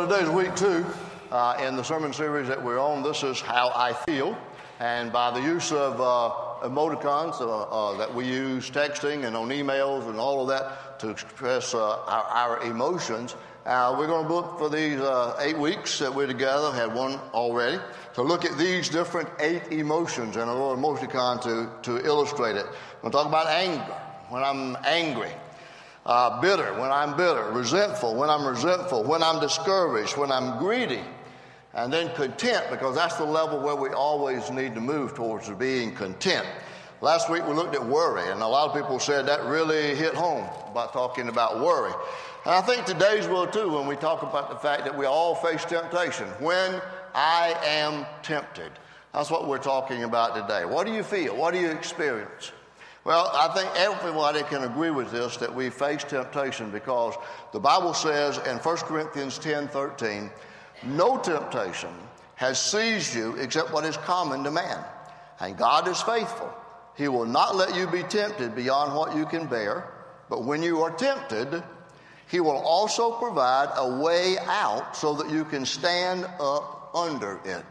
Well, today is week two uh, in the sermon series that we're on. This is How I Feel. And by the use of uh, emoticons uh, uh that we use texting and on emails and all of that to express uh, our, our, emotions, uh, we're going to look for these eight weeks that we're together, had one already, to look at these different eight emotions and a little emoticon to, to illustrate it. We're going to talk about anger, when I'm angry uh, bitter when I'm bitter, resentful when I'm resentful, when I'm discouraged, when I'm greedy, and then content because that's the level where we always need to move towards being content. Last week we looked at worry, and a lot of people said that really hit home by talking about worry. And I think today's will too when we talk about the fact that we all face temptation. When I am tempted. That's what we're talking about today. What do you feel? What do you experience? Well, I think everybody can agree with this that we face temptation because the Bible says in 1 Corinthians 10 13, no temptation has seized you except what is common to man. And God is faithful. He will not let you be tempted beyond what you can bear, but when you are tempted, He will also provide a way out so that you can stand up under it.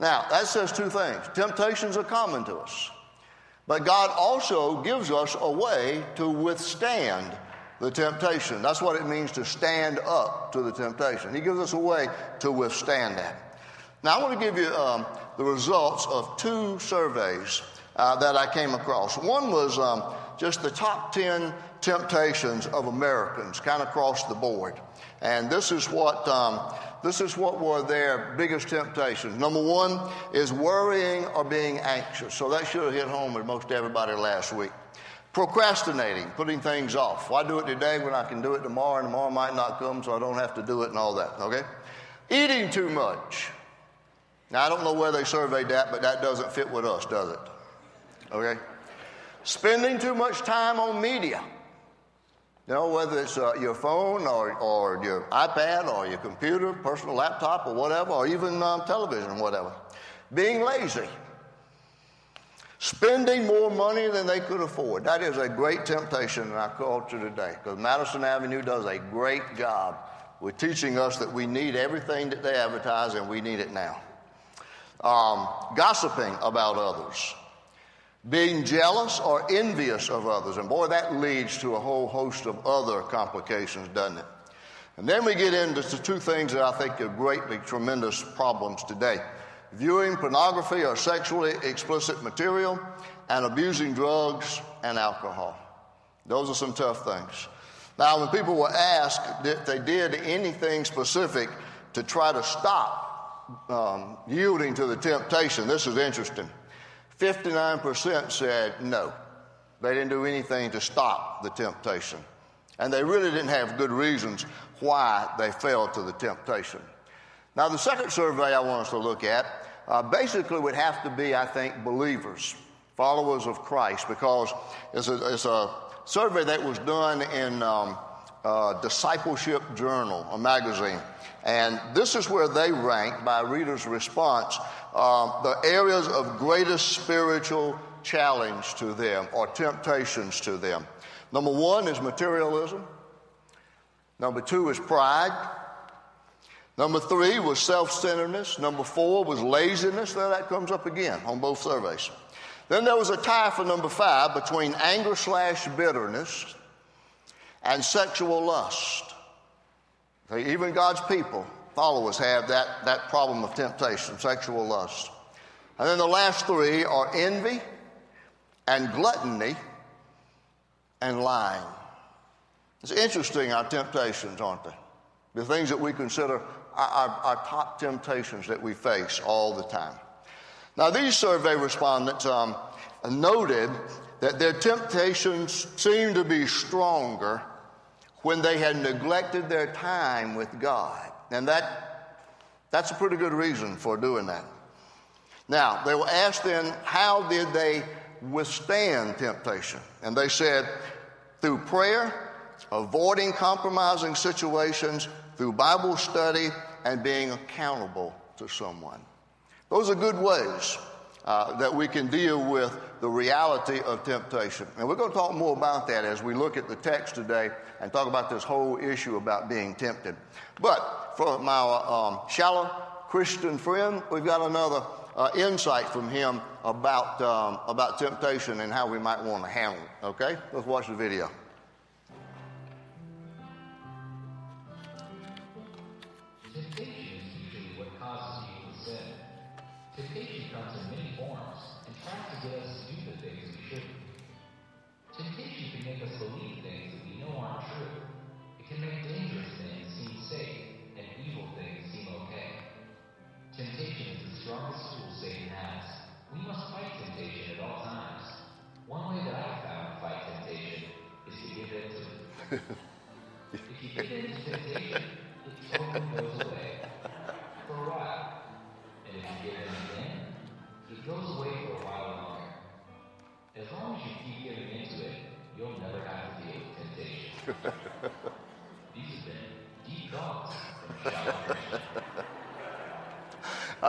Now, that says two things. Temptations are common to us. But God also gives us a way to withstand the temptation. That's what it means to stand up to the temptation. He gives us a way to withstand that. Now, I want to give you um, the results of two surveys uh, that I came across. One was um, just the top 10 temptations of Americans, kind of across the board. And this is what um, this is what were their biggest temptations. Number one is worrying or being anxious. So that should have hit home with most everybody last week. Procrastinating, putting things off. Why do it today when I can do it tomorrow and tomorrow might not come so I don't have to do it and all that, okay? Eating too much. Now, I don't know where they surveyed that, but that doesn't fit with us, does it? Okay? Spending too much time on media. You know, whether it's uh, your phone or, or your iPad or your computer, personal laptop or whatever, or even um, television, whatever. Being lazy. Spending more money than they could afford. That is a great temptation in our culture today because Madison Avenue does a great job with teaching us that we need everything that they advertise and we need it now. Um, gossiping about others being jealous or envious of others. And boy, that leads to a whole host of other complications, doesn't it? And then we get into the two things that I think are greatly tremendous problems today viewing pornography or sexually explicit material, and abusing drugs and alcohol. Those are some tough things. Now, when people were asked if they did anything specific to try to stop um, yielding to the temptation, this is interesting. 59% said no. They didn't do anything to stop the temptation. And they really didn't have good reasons why they fell to the temptation. Now, the second survey I want us to look at uh, basically would have to be, I think, believers, followers of Christ, because it's a, it's a survey that was done in um, Discipleship Journal, a magazine. And this is where they rank by readers' response uh, the areas of greatest spiritual challenge to them or temptations to them. Number one is materialism. Number two is pride. Number three was self centeredness. Number four was laziness. There that comes up again on both surveys. Then there was a tie for number five between anger slash bitterness and sexual lust. Even God's people, followers, have that, that problem of temptation, sexual lust. And then the last three are envy and gluttony and lying. It's interesting, our temptations, aren't they? The things that we consider our, our, our top temptations that we face all the time. Now, these survey respondents um, noted that their temptations seem to be stronger when they had neglected their time with God. And that, that's a pretty good reason for doing that. Now, they were asked then, how did they withstand temptation? And they said, through prayer, avoiding compromising situations, through Bible study, and being accountable to someone. Those are good ways. Uh, that we can deal with the reality of temptation. And we're going to talk more about that as we look at the text today and talk about this whole issue about being tempted. But for my um, shallow Christian friend, we've got another uh, insight from him about, um, about temptation and how we might want to handle it. Okay? Let's watch the video. Temptation comes in many forms and tries to get us to do the things we shouldn't. Temptation can make us believe things that we know aren't true. It can make dangerous things seem safe and evil things seem okay. Temptation is the strongest tool Satan has. We must fight temptation at all times. One way that I've found to fight temptation is to give in to it. if you give in to temptation, it totally goes away.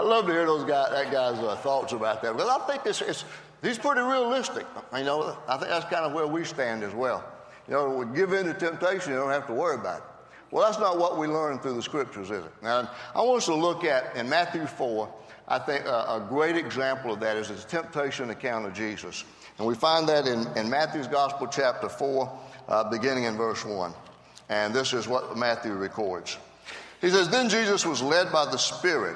I love to hear those guys, that guy's uh, thoughts about that because I think this is he's pretty realistic. You know, I think that's kind of where we stand as well. You know, we give in to temptation, you don't have to worry about it. Well, that's not what we learn through the scriptures, is it? And I want us to look at in Matthew 4, I think a, a great example of that is the temptation account of Jesus. And we find that in, in Matthew's Gospel, chapter 4, uh, beginning in verse 1. And this is what Matthew records. He says, Then Jesus was led by the Spirit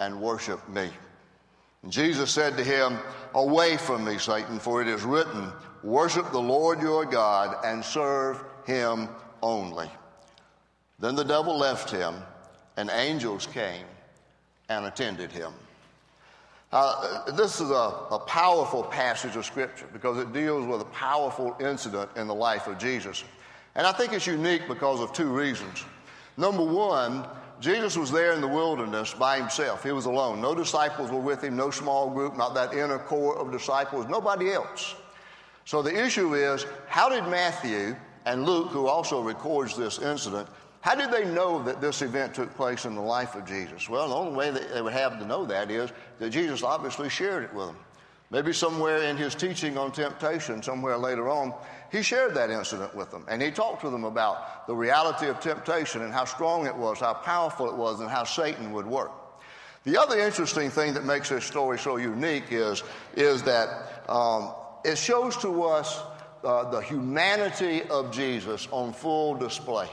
and worship me. And Jesus said to him, Away from me, Satan, for it is written, Worship the Lord your God and serve him only. Then the devil left him, and angels came and attended him. Uh, this is a, a powerful passage of Scripture because it deals with a powerful incident in the life of Jesus. And I think it's unique because of two reasons. Number one, Jesus was there in the wilderness by himself. He was alone. No disciples were with him, no small group, not that inner core of disciples, nobody else. So the issue is how did Matthew and Luke, who also records this incident, how did they know that this event took place in the life of Jesus? Well, the only way that they would have to know that is that Jesus obviously shared it with them. Maybe somewhere in his teaching on temptation, somewhere later on, he shared that incident with them and he talked to them about the reality of temptation and how strong it was, how powerful it was, and how Satan would work. The other interesting thing that makes this story so unique is, is that um, it shows to us uh, the humanity of Jesus on full display.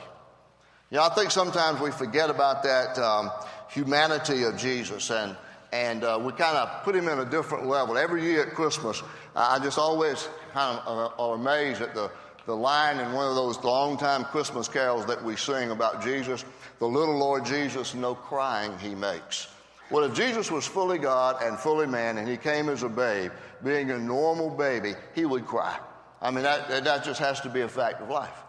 You know, I think sometimes we forget about that um, humanity of Jesus and and uh, we kind of put him in a different level. Every year at Christmas, I just always kind of uh, are amazed at the, the line in one of those long-time Christmas carols that we sing about Jesus, the little Lord Jesus, no crying he makes. Well, if Jesus was fully God and fully man and he came as a babe, being a normal baby, he would cry. I mean, that, that just has to be a fact of life.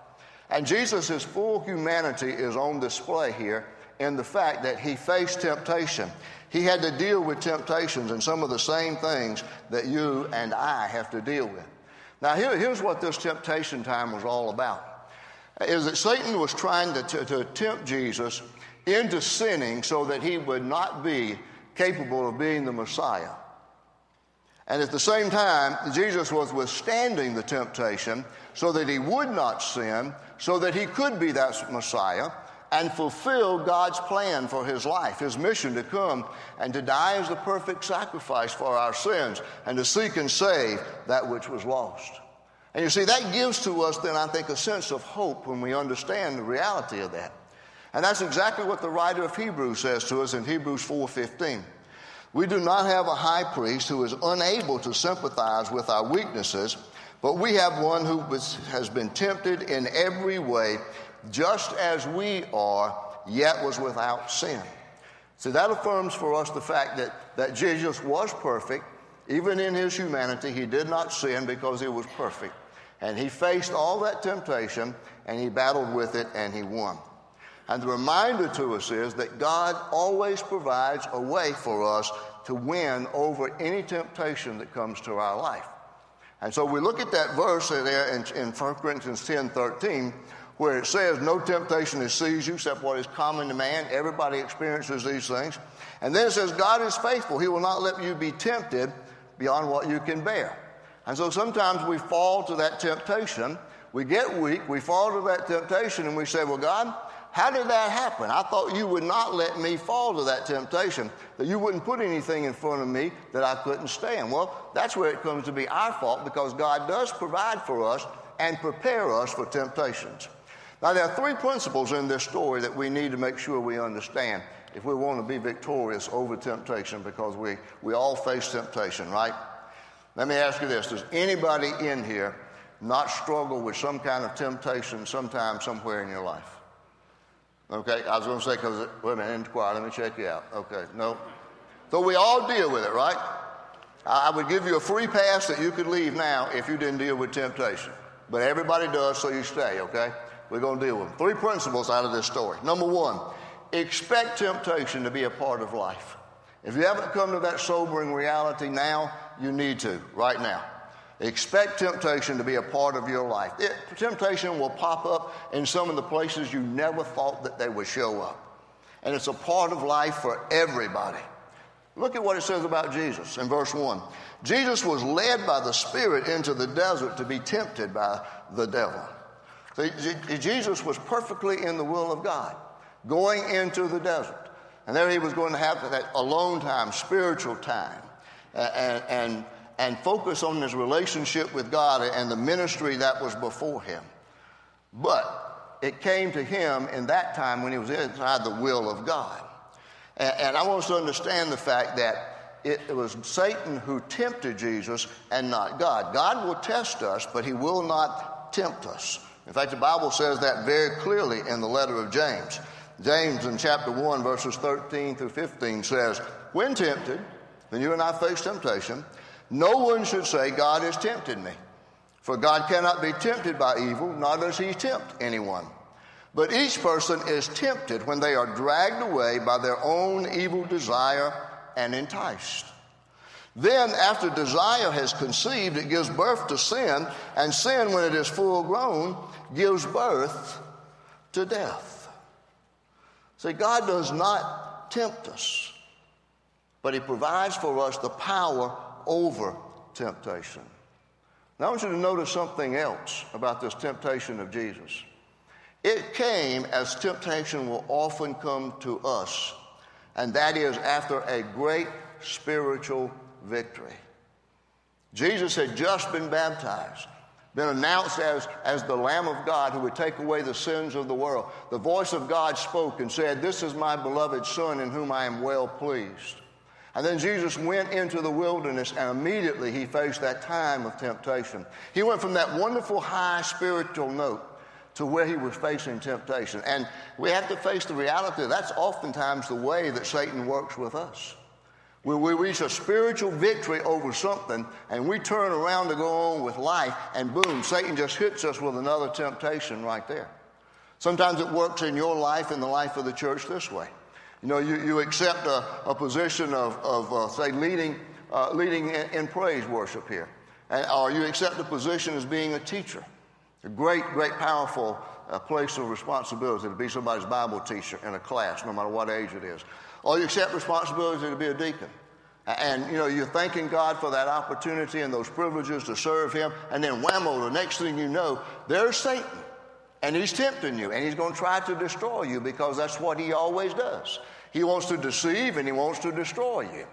And Jesus' full humanity is on display here in the fact that he faced temptation. He had to deal with temptations and some of the same things that you and I have to deal with. Now, here, here's what this temptation time was all about. Is that Satan was trying to, to, to tempt Jesus into sinning so that he would not be capable of being the Messiah. And at the same time, Jesus was withstanding the temptation so that he would not sin, so that he could be that Messiah, and fulfill God's plan for his life, his mission to come and to die as the perfect sacrifice for our sins and to seek and save that which was lost. And you see, that gives to us then, I think, a sense of hope when we understand the reality of that. And that's exactly what the writer of Hebrews says to us in Hebrews 4:15. We do not have a high priest who is unable to sympathize with our weaknesses, but we have one who has been tempted in every way, just as we are, yet was without sin. So that affirms for us the fact that, that Jesus was perfect. Even in his humanity, he did not sin because he was perfect. And he faced all that temptation and he battled with it and he won. And the reminder to us is that God always provides a way for us to win over any temptation that comes to our life. And so we look at that verse there in, in 1 Corinthians 10 13, where it says, No temptation has seized you except what is common to man. Everybody experiences these things. And then it says, God is faithful. He will not let you be tempted beyond what you can bear. And so sometimes we fall to that temptation. We get weak, we fall to that temptation, and we say, Well, God, how did that happen? I thought you would not let me fall to that temptation, that you wouldn't put anything in front of me that I couldn't stand. Well, that's where it comes to be our fault because God does provide for us and prepare us for temptations. Now, there are three principles in this story that we need to make sure we understand if we want to be victorious over temptation because we, we all face temptation, right? Let me ask you this Does anybody in here not struggle with some kind of temptation sometime, somewhere in your life? Okay, I was going to say, because, wait a minute, in quiet, let me check you out. Okay, no. So we all deal with it, right? I would give you a free pass that you could leave now if you didn't deal with temptation. But everybody does, so you stay, okay? We're going to deal with them. Three principles out of this story. Number one, expect temptation to be a part of life. If you haven't come to that sobering reality now, you need to, right now. Expect temptation to be a part of your life. It, temptation will pop up in some of the places you never thought that they would show up. And it's a part of life for everybody. Look at what it says about Jesus in verse 1. Jesus was led by the Spirit into the desert to be tempted by the devil. Jesus was perfectly in the will of God, going into the desert. And there he was going to have that alone time, spiritual time, and, and and focus on his relationship with God and the ministry that was before him. But it came to him in that time when he was inside the will of God. And, and I want us to understand the fact that it, it was Satan who tempted Jesus and not God. God will test us, but he will not tempt us. In fact, the Bible says that very clearly in the letter of James. James in chapter 1, verses 13 through 15 says, When tempted, then you and I face temptation, no one should say, God has tempted me. For God cannot be tempted by evil, nor does he tempt anyone. But each person is tempted when they are dragged away by their own evil desire and enticed. Then, after desire has conceived, it gives birth to sin, and sin, when it is full grown, gives birth to death. See, God does not tempt us, but He provides for us the power over temptation. Now, I want you to notice something else about this temptation of Jesus. It came as temptation will often come to us, and that is after a great spiritual victory. Jesus had just been baptized, been announced as, as the Lamb of God who would take away the sins of the world. The voice of God spoke and said, This is my beloved Son in whom I am well pleased. And then Jesus went into the wilderness and immediately he faced that time of temptation. He went from that wonderful high spiritual note to where he was facing temptation. And we have to face the reality that's oftentimes the way that Satan works with us. When we reach a spiritual victory over something and we turn around to go on with life, and boom, Satan just hits us with another temptation right there. Sometimes it works in your life and the life of the church this way. You know, you, you accept a, a position of, of uh, say, leading, uh, leading in, in, praise worship here. And, or you accept a position as being a teacher. A great, great, powerful uh, place of responsibility to be somebody's Bible teacher in a class, no matter what age it is. Or you accept responsibility to be a deacon. And you know, you're thanking God for that opportunity and those privileges to serve Him, and then whammo, the next thing you know, there's Satan. And he's tempting you, and he's going to try to destroy you because that's what he always does. He wants to deceive and he wants to destroy you.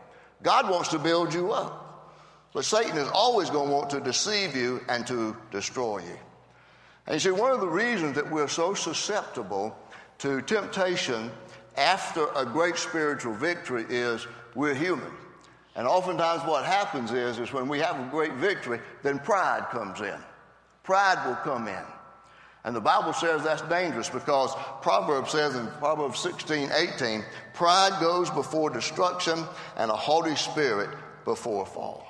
God wants to build you up. But Satan is always going to want to deceive you and to destroy you. And you see, one of the reasons that we're so susceptible to temptation after a great spiritual victory is we're human. And oftentimes what happens is, is when we have a great victory, then pride comes in. Pride will come in. And the Bible says that's dangerous because Proverbs says in Proverbs 16, 18, pride goes before destruction and a haughty spirit before a fall.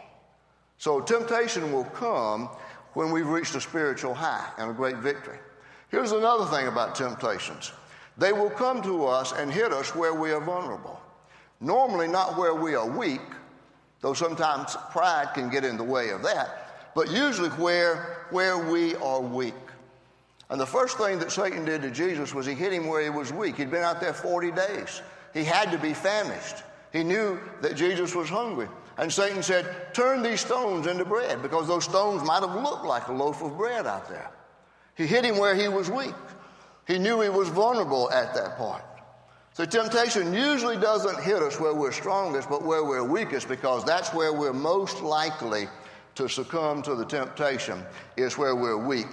So temptation will come when we've reached a spiritual high and a great victory. Here's another thing about temptations they will come to us and hit us where we are vulnerable. Normally, not where we are weak, though sometimes pride can get in the way of that, but usually where, where we are weak. And the first thing that Satan did to Jesus was he hit him where he was weak. He'd been out there 40 days. He had to be famished. He knew that Jesus was hungry. And Satan said, Turn these stones into bread, because those stones might have looked like a loaf of bread out there. He hit him where he was weak. He knew he was vulnerable at that point. So temptation usually doesn't hit us where we're strongest, but where we're weakest, because that's where we're most likely to succumb to the temptation, is where we're weak.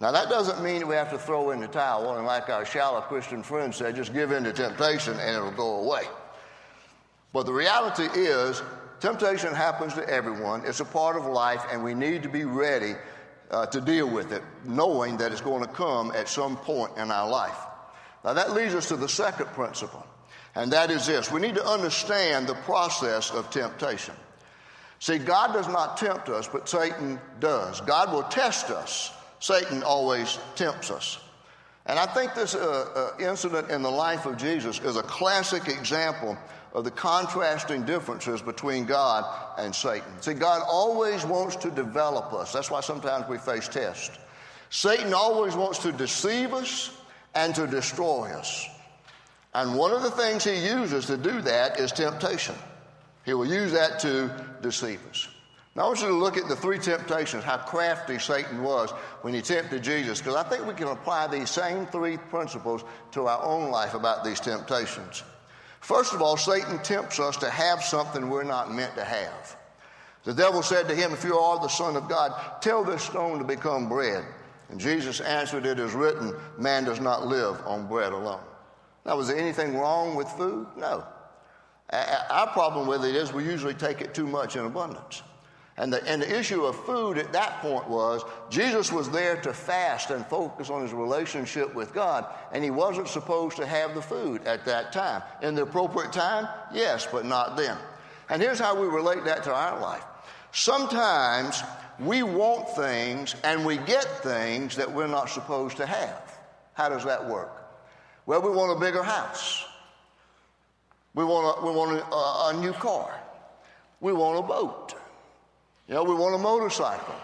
Now, that doesn't mean we have to throw in the towel, and like our shallow Christian friend said, just give in to temptation and it'll go away. But the reality is, temptation happens to everyone. It's a part of life, and we need to be ready uh, to deal with it, knowing that it's going to come at some point in our life. Now, that leads us to the second principle, and that is this we need to understand the process of temptation. See, God does not tempt us, but Satan does. God will test us Satan always tempts us. And I think this uh, uh, incident in the life of Jesus is a classic example of the contrasting differences between God and Satan. See, God always wants to develop us. That's why sometimes we face tests. Satan always wants to deceive us and to destroy us. And one of the things he uses to do that is temptation. He will use that to deceive us. Now, I want you to look at the three temptations, how crafty Satan was when he tempted Jesus, because I think we can apply these same three principles to our own life about these temptations. First of all, Satan tempts us to have something we're not meant to have. The devil said to him, If you are the Son of God, tell this stone to become bread. And Jesus answered, It is written, Man does not live on bread alone. Now, was there anything wrong with food? No. Our problem with it is we usually take it too much in abundance. And the, and the issue of food at that point was Jesus was there to fast and focus on his relationship with God, and he wasn't supposed to have the food at that time. In the appropriate time, yes, but not then. And here's how we relate that to our life. Sometimes we want things and we get things that we're not supposed to have. How does that work? Well, we want a bigger house. We want a, we want a, a new car. We want a boat. You know, we want a motorcycle.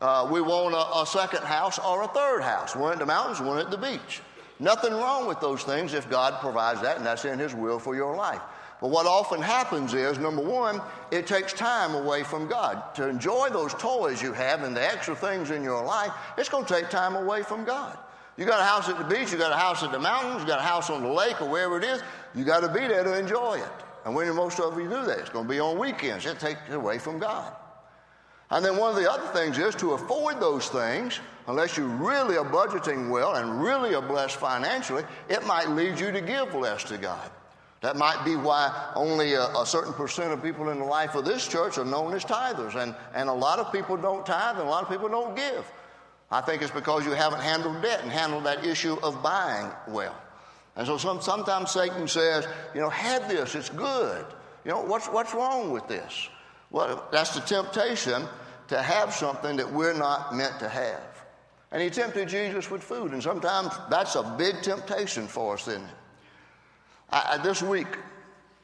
Uh, we want a, a, second house or a third house, one at the mountains, one at the beach. Nothing wrong with those things if God provides that and that's in His will for your life. But what often happens is, number one, it takes time away from God. To enjoy those toys you have and the extra things in your life, it's going to take time away from God. You got a house at the beach, you got a house at the mountains, you got a house on the lake or wherever it is, you got to be there to enjoy it. And when most of you do that, it's going to be on weekends. It takes away from God. And then one of the other things is to avoid those things, unless you really are budgeting well and really are blessed financially, it might lead you to give less to God. That might be why only a, a, certain percent of people in the life of this church are known as tithers. And, and a lot of people don't tithe and a lot of people don't give. I think it's because you haven't handled debt and handled that issue of buying well. And so some, sometimes Satan says, you know, have this, it's good. You know, what's, what's wrong with this? Well, that's the temptation to have something that we're not meant to have. And he tempted Jesus with food, and sometimes that's a big temptation for us, isn't it? I, this week,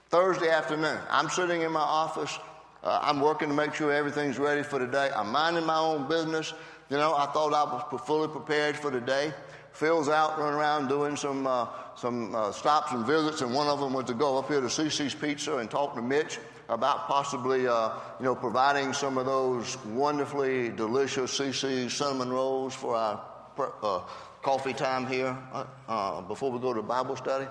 Thursday afternoon, I'm sitting in my office. Uh, I'm working to make sure everything's ready for the day. I'm minding my own business. You know, I thought I was fully prepared for the day. Phil's out running around doing some, uh, some uh, stops and visits, and one of them was to go up here to CiCi's Pizza and talk to Mitch about possibly, uh, you know, providing some of those wonderfully delicious CiCi cinnamon rolls for our uh, coffee time here uh, uh, before we go to Bible study.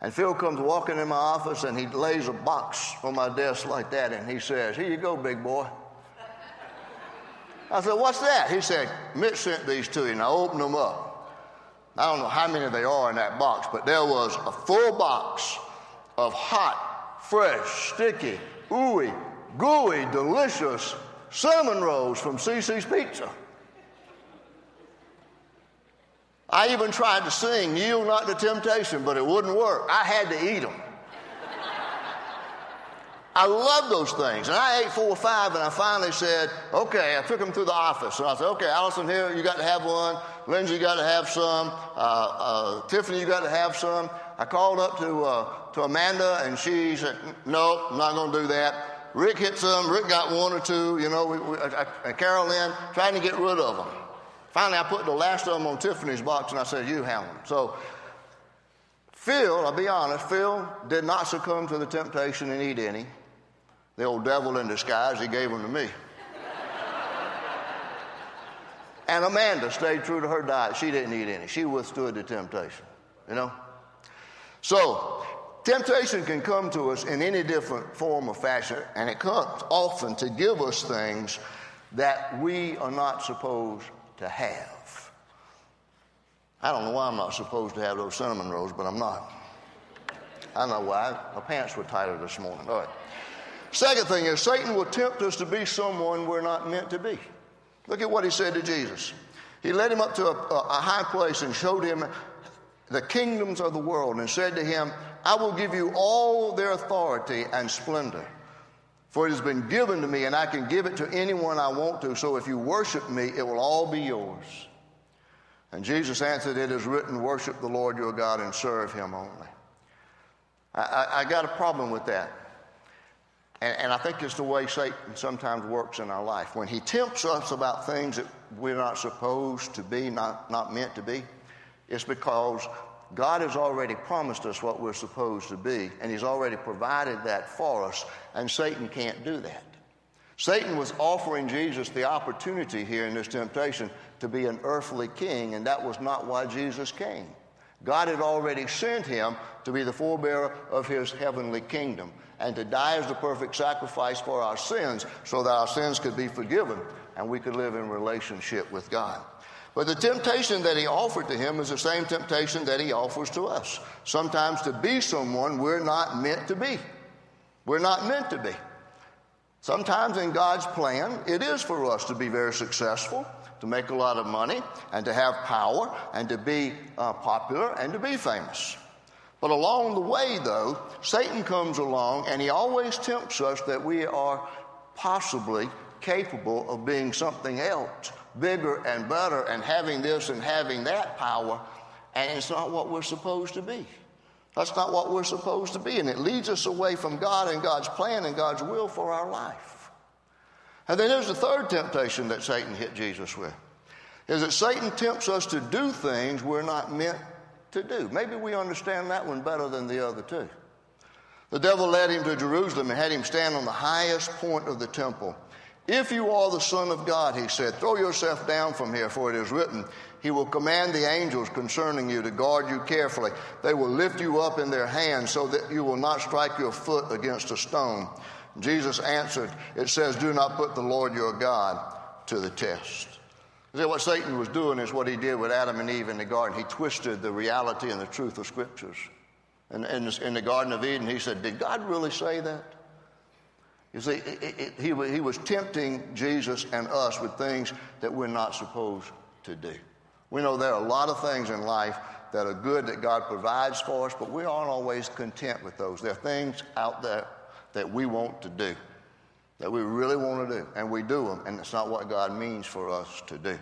And Phil comes walking in my office and he lays a box on my desk like that and he says, Here you go, big boy. I said, What's that? He said, Mitch sent these to you. And I opened them up. I don't know how many they are in that box, but there was a full box of hot, fresh, sticky, ooey, gooey, delicious cinnamon rolls from CiCi's Pizza. I even tried to sing Yield Not to Temptation, but it wouldn't work. I had to eat them. I love those things. And I ate four or five, and I finally said, okay, I took them through the office. And I said, okay, Allison, here, you got to have one. Lindsay, you got to have some. Uh, uh, Tiffany, you got to have some. I called up to, uh, to Amanda, and she said, no, I'm not going to do that. Rick hit some. Rick got one or two. You know, we, we, Carolyn, trying to get rid of them. Finally, I put the last of them on Tiffany's box and I said, You have them. So, Phil, I'll be honest, Phil did not succumb to the temptation and eat any. The old devil in disguise, he gave them to me. and Amanda stayed true to her diet. She didn't eat any. She withstood the temptation, you know? So, temptation can come to us in any different form or fashion, and it comes often to give us things that we are not supposed to have. I don't know why I'm not supposed to have those cinnamon rolls, but I'm not. I know why. My pants were tighter this morning. All right. Second thing is, Satan will tempt us to be someone we're not meant to be. Look at what he said to Jesus. He led him up to a, a high place and showed him the kingdoms of the world and said to him, I will give you all their authority and splendor. For it has been given to me, and I can give it to anyone I want to. So if you worship me, it will all be yours. And Jesus answered, It is written, Worship the Lord your God and serve him only. I, I, I got a problem with that. And, and, I think it's the way Satan sometimes works in our life. When he tempts us about things that we're not supposed to be, not, not meant to be, it's because God has already promised us what we're supposed to be, and He's already provided that for us, and Satan can't do that. Satan was offering Jesus the opportunity here in this temptation to be an earthly king, and that was not why Jesus came. God had already sent him to be the forebearer of his heavenly kingdom and to die as the perfect sacrifice for our sins so that our sins could be forgiven and we could live in relationship with God. But the temptation that he offered to him is the same temptation that he offers to us. Sometimes to be someone we're not meant to be. We're not meant to be. Sometimes in God's plan, it is for us to be very successful, to make a lot of money, and to have power, and to be uh, popular, and to be famous. But along the way, though, Satan comes along and he always tempts us that we are possibly capable of being something else bigger and better and having this and having that power, and it's not what we're supposed to be. That's not what we're supposed to be, and it leads us away from God and God's plan and God's will for our life. And then there's the third temptation that Satan hit Jesus with is that Satan tempts us to do things we're not meant to do. Maybe we understand that one better than the other two. The devil led him to Jerusalem and had him stand on the highest point of the temple if you are the Son of God, he said, throw yourself down from here, for it is written, He will command the angels concerning you to guard you carefully. They will lift you up in their hands so that you will not strike your foot against a stone. Jesus answered, It says, Do not put the Lord your God to the test. See, what Satan was doing is what he did with Adam and Eve in the garden. He twisted the reality and the truth of scriptures. And in the Garden of Eden, he said, Did God really say that? You see, it, it, he, he was tempting Jesus and us with things that we're not supposed to do. We know there are a lot of things in life that are good that God provides for us, but we aren't always content with those. There are things out there that we want to do, that we really want to do, and we do them, and it's not what God means for us to do.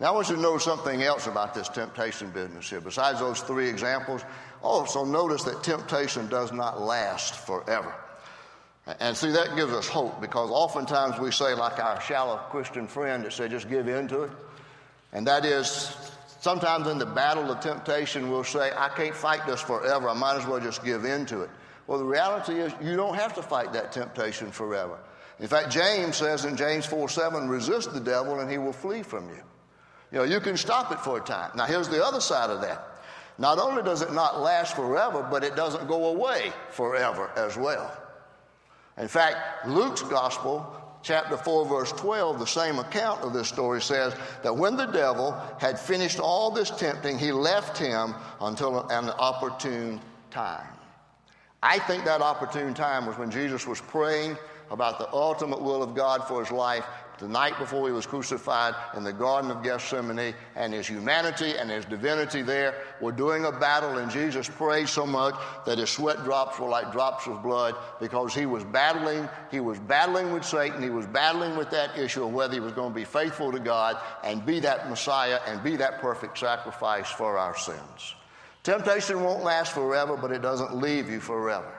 Now, I want you to know something else about this temptation business here. Besides those three examples, also notice that temptation does not last forever. And see, that gives us hope because oftentimes we say, like our shallow Christian friend that said, just give in to it. And that is, sometimes in the battle of temptation, we'll say, I can't fight this forever. I might as well just give in to it. Well, the reality is, you don't have to fight that temptation forever. In fact, James says in James 4 7, resist the devil and he will flee from you. You know, you can stop it for a time. Now, here's the other side of that. not only does it not last forever, but it doesn't go away forever as well. In fact, Luke's gospel, chapter 4, verse 12, the same account of this story says that when the devil had finished all this tempting, he left him until an opportune time. I think that opportune time was when Jesus was praying about the ultimate will of God for his life the night before he was crucified in the Garden of Gethsemane, and his humanity and his divinity there were doing a battle, and Jesus prayed so much that his sweat drops were like drops of blood because he was battling, he was battling with Satan, he was battling with that issue of whether he was going to be faithful to God and be that Messiah and be that perfect sacrifice for our sins. Temptation won't last forever, but it doesn't leave you forever.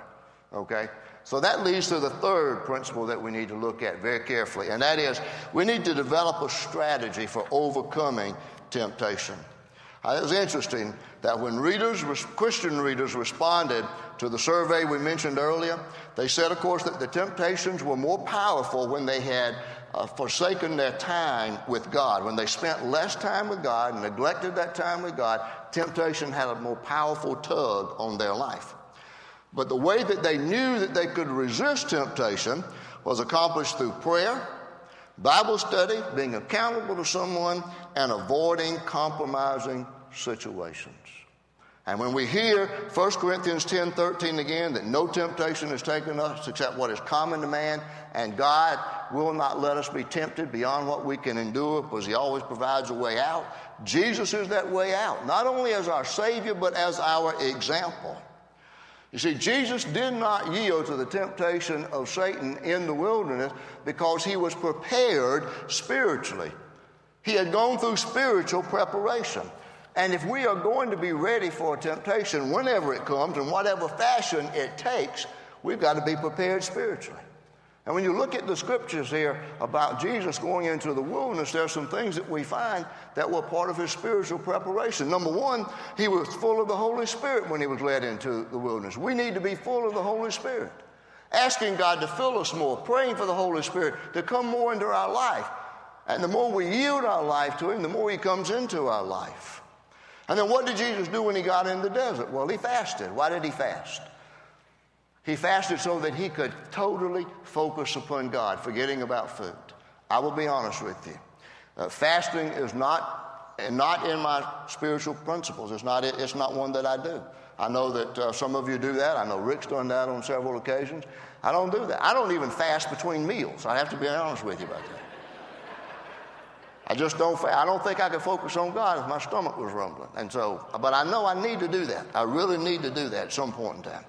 Okay? So that leads to the third principle that we need to look at very carefully, and that is we need to develop a strategy for overcoming temptation. Uh, it was interesting that when readers, Christian readers, responded to the survey we mentioned earlier, they said, of course, that the temptations were more powerful when they had uh, forsaken their time with God. When they spent less time with God and neglected that time with God, temptation had a more powerful tug on their life. But the way that they knew that they could resist temptation was accomplished through prayer, Bible study, being accountable to someone, and avoiding compromising situations. And when we hear 1 Corinthians 10 13 again, that no temptation has taken us except what is common to man, and God will not let us be tempted beyond what we can endure because He always provides a way out. Jesus is that way out, not only as our Savior, but as our example. You see, Jesus did not yield to the temptation of Satan in the wilderness because he was prepared spiritually. He had gone through spiritual preparation. And if we are going to be ready for temptation whenever it comes, in whatever fashion it takes, we've got to be prepared spiritually. And when you look at the scriptures here about Jesus going into the wilderness, there are some things that we find that were part of his spiritual preparation. Number one, he was full of the Holy Spirit when he was led into the wilderness. We need to be full of the Holy Spirit, asking God to fill us more, praying for the Holy Spirit to come more into our life. And the more we yield our life to him, the more he comes into our life. And then what did Jesus do when he got in the desert? Well, he fasted. Why did he fast? He fasted so that he could totally focus upon God, forgetting about food. I will be honest with you. Uh, fasting is not, not in my spiritual principles. It's not, it's not one that I do. I know that uh, some of you do that. I know Rick's done that on several occasions. I don't do that. I don't even fast between meals. I have to be honest with you about that. I just don't. I don't think I could focus on God if my stomach was rumbling. And so, but I know I need to do that. I really need to do that at some point in time.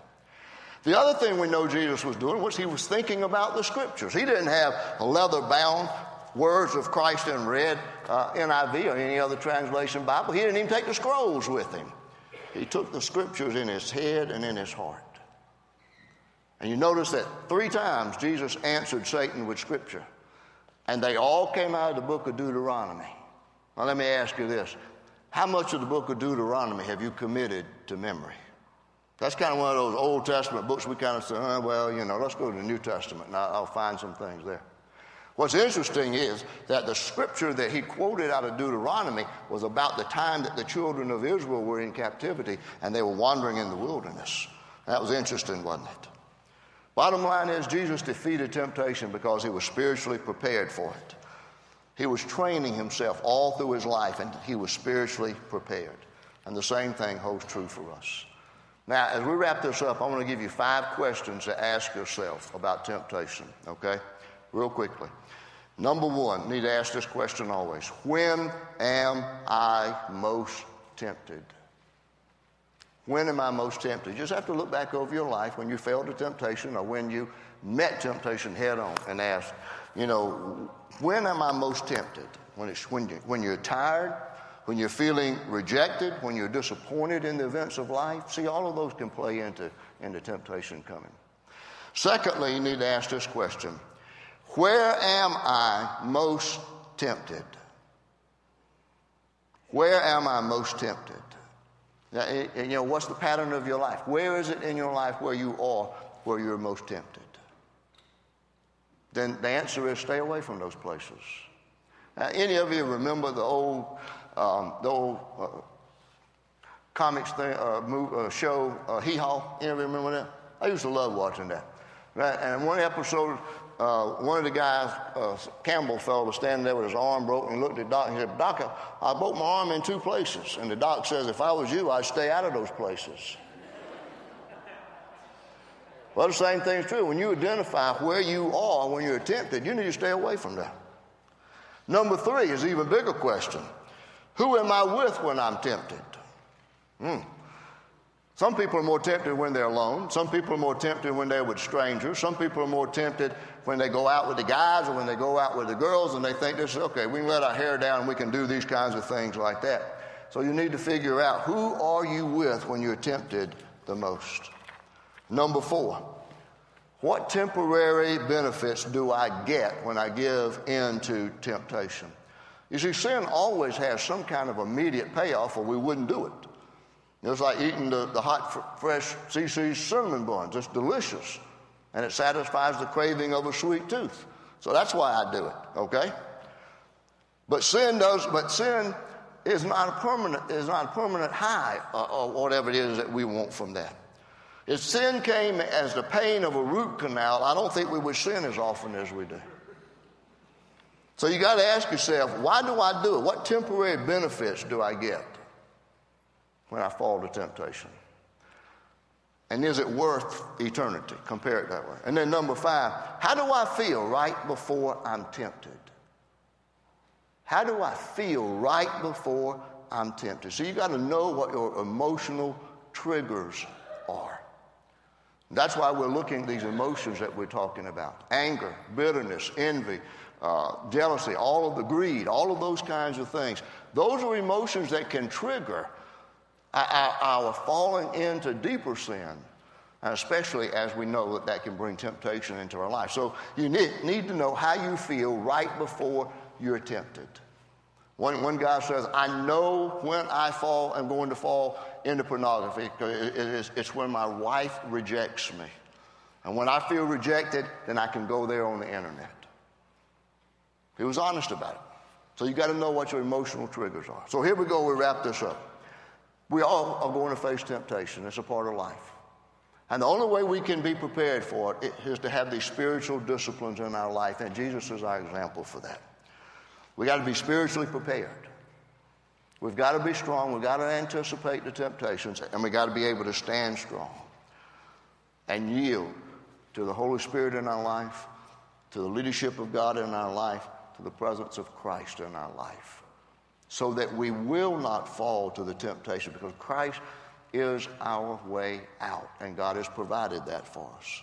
The other thing we know Jesus was doing was he was thinking about the scriptures. He didn't have a leather bound words of Christ in red uh, NIV or any other translation Bible. He didn't even take the scrolls with him. He took the scriptures in his head and in his heart. And you notice that three times Jesus answered Satan with scripture. And they all came out of the book of Deuteronomy. Now, let me ask you this How much of the book of Deuteronomy have you committed to memory? That's kind of one of those Old Testament books we kind of say, oh, well, you know, let's go to the New Testament and I'll find some things there. What's interesting is that the scripture that he quoted out of Deuteronomy was about the time that the children of Israel were in captivity and they were wandering in the wilderness. That was interesting, wasn't it? Bottom line is, Jesus defeated temptation because he was spiritually prepared for it. He was training himself all through his life and he was spiritually prepared. And the same thing holds true for us. Now, as we wrap this up, I want to give you five questions to ask yourself about temptation, okay? Real quickly. Number one, need to ask this question always When am I most tempted? When am I most tempted? You just have to look back over your life when you failed a temptation or when you met temptation head on and ask, you know, when am I most tempted? When, it's, when, you, when you're tired, when you're feeling rejected, when you're disappointed in the events of life. See, all of those can play into, into temptation coming. Secondly, you need to ask this question Where am I most tempted? Where am I most tempted? Now, eh, eh, you know, what's the pattern of your life? Where is it in your life where you are, where you're most tempted? Then the answer is stay away from those places. Now, any of you remember the old um, the old uh, comics thing, uh, move, uh, show, uh, Hee Haw. Ever remember that? I used to love watching that. Right? And one episode, uh, one of the guys, uh, Campbell fellow, was standing there with his arm broken. He looked at Doc and said, Doc, I broke my arm in two places. And the doc says, if I was you, I'd stay out of those places. well, the same thing's true. When you identify where you are when you're tempted, you need to stay away from that. Number three is even bigger question. Who am I with when I'm tempted? Hmm. Some people are more tempted when they're alone. Some people are more tempted when they're with strangers. Some people are more tempted when they go out with the guys or when they go out with the girls and they think this is okay, we can let our hair down and we can do these kinds of things like that. So you need to figure out who are you with when you're tempted the most. Number four, what temporary benefits do I get when I give in to temptation? You see, sin always has some kind of immediate payoff or we wouldn't do it. It's like eating the, the hot, fresh CiCi's cinnamon buns. It's delicious. And it satisfies the craving of a sweet tooth. So that's why I do it, okay? But sin does, but sin is not a permanent, is not a permanent high or, uh, or whatever it is that we want from that. If sin came as the pain of a root canal, I don't think we would sin as often as we do. So you got to ask yourself, why do I do it? What temporary benefits do I get? when I fall to temptation? And is it worth eternity? Compare it that way. And then number five, how do I feel right before I'm tempted? How do I feel right before I'm tempted? So you got to know what your emotional triggers are. That's why we're looking at these emotions that we're talking about anger, bitterness, envy, uh, jealousy, all of the greed, all of those kinds of things. Those are emotions that can trigger our, our falling into deeper sin, especially as we know that that can bring temptation into our life. So you need, need to know how you feel right before you're tempted. One, one guy says, I know when I fall, I'm going to fall into pornography. It is, it's when my wife rejects me. And when I feel rejected, then I can go there on the internet. He was honest about it. So you got to know what your emotional triggers are. So here we go, we wrap this up. We all are going to face temptation. It's a part of life. And the only way we can be prepared for it is to have these spiritual disciplines in our life, and Jesus is our example for that. We got to be spiritually prepared. We've got to be strong. We've got to anticipate the temptations, and we've got to be able to stand strong and yield to the Holy Spirit in our life, to the leadership of God in our life, to the presence of Christ in our life so that we will not fall to the temptation because Christ is our way out and God has provided that for us.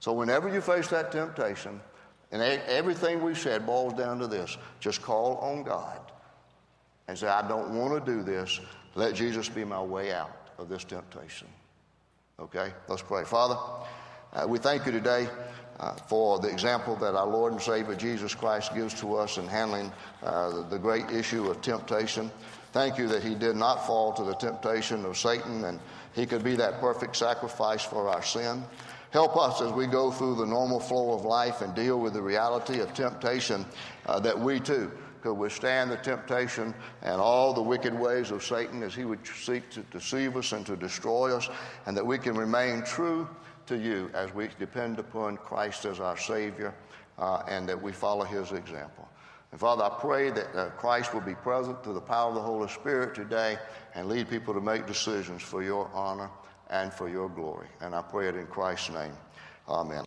So whenever you face that temptation, and everything we've said boils down to this just call on God and say, I don't want to do this. Let Jesus be my way out of this temptation. Okay? Let's pray. Father, uh, we thank you today uh, for the example that our Lord and Savior Jesus Christ gives to us in handling uh, the great issue of temptation. Thank you that He did not fall to the temptation of Satan and He could be that perfect sacrifice for our sin. Help us as we go through the normal flow of life and deal with the reality of temptation uh, that we too could withstand the temptation and all the wicked ways of Satan as he would seek to deceive us and to destroy us, and that we can remain true to you as we depend upon Christ as our Savior uh, and that we follow His example. And Father, I pray that uh, Christ will be present through the power of the Holy Spirit today and lead people to make decisions for your honor and for your glory. And I pray it in Christ's name. Amen.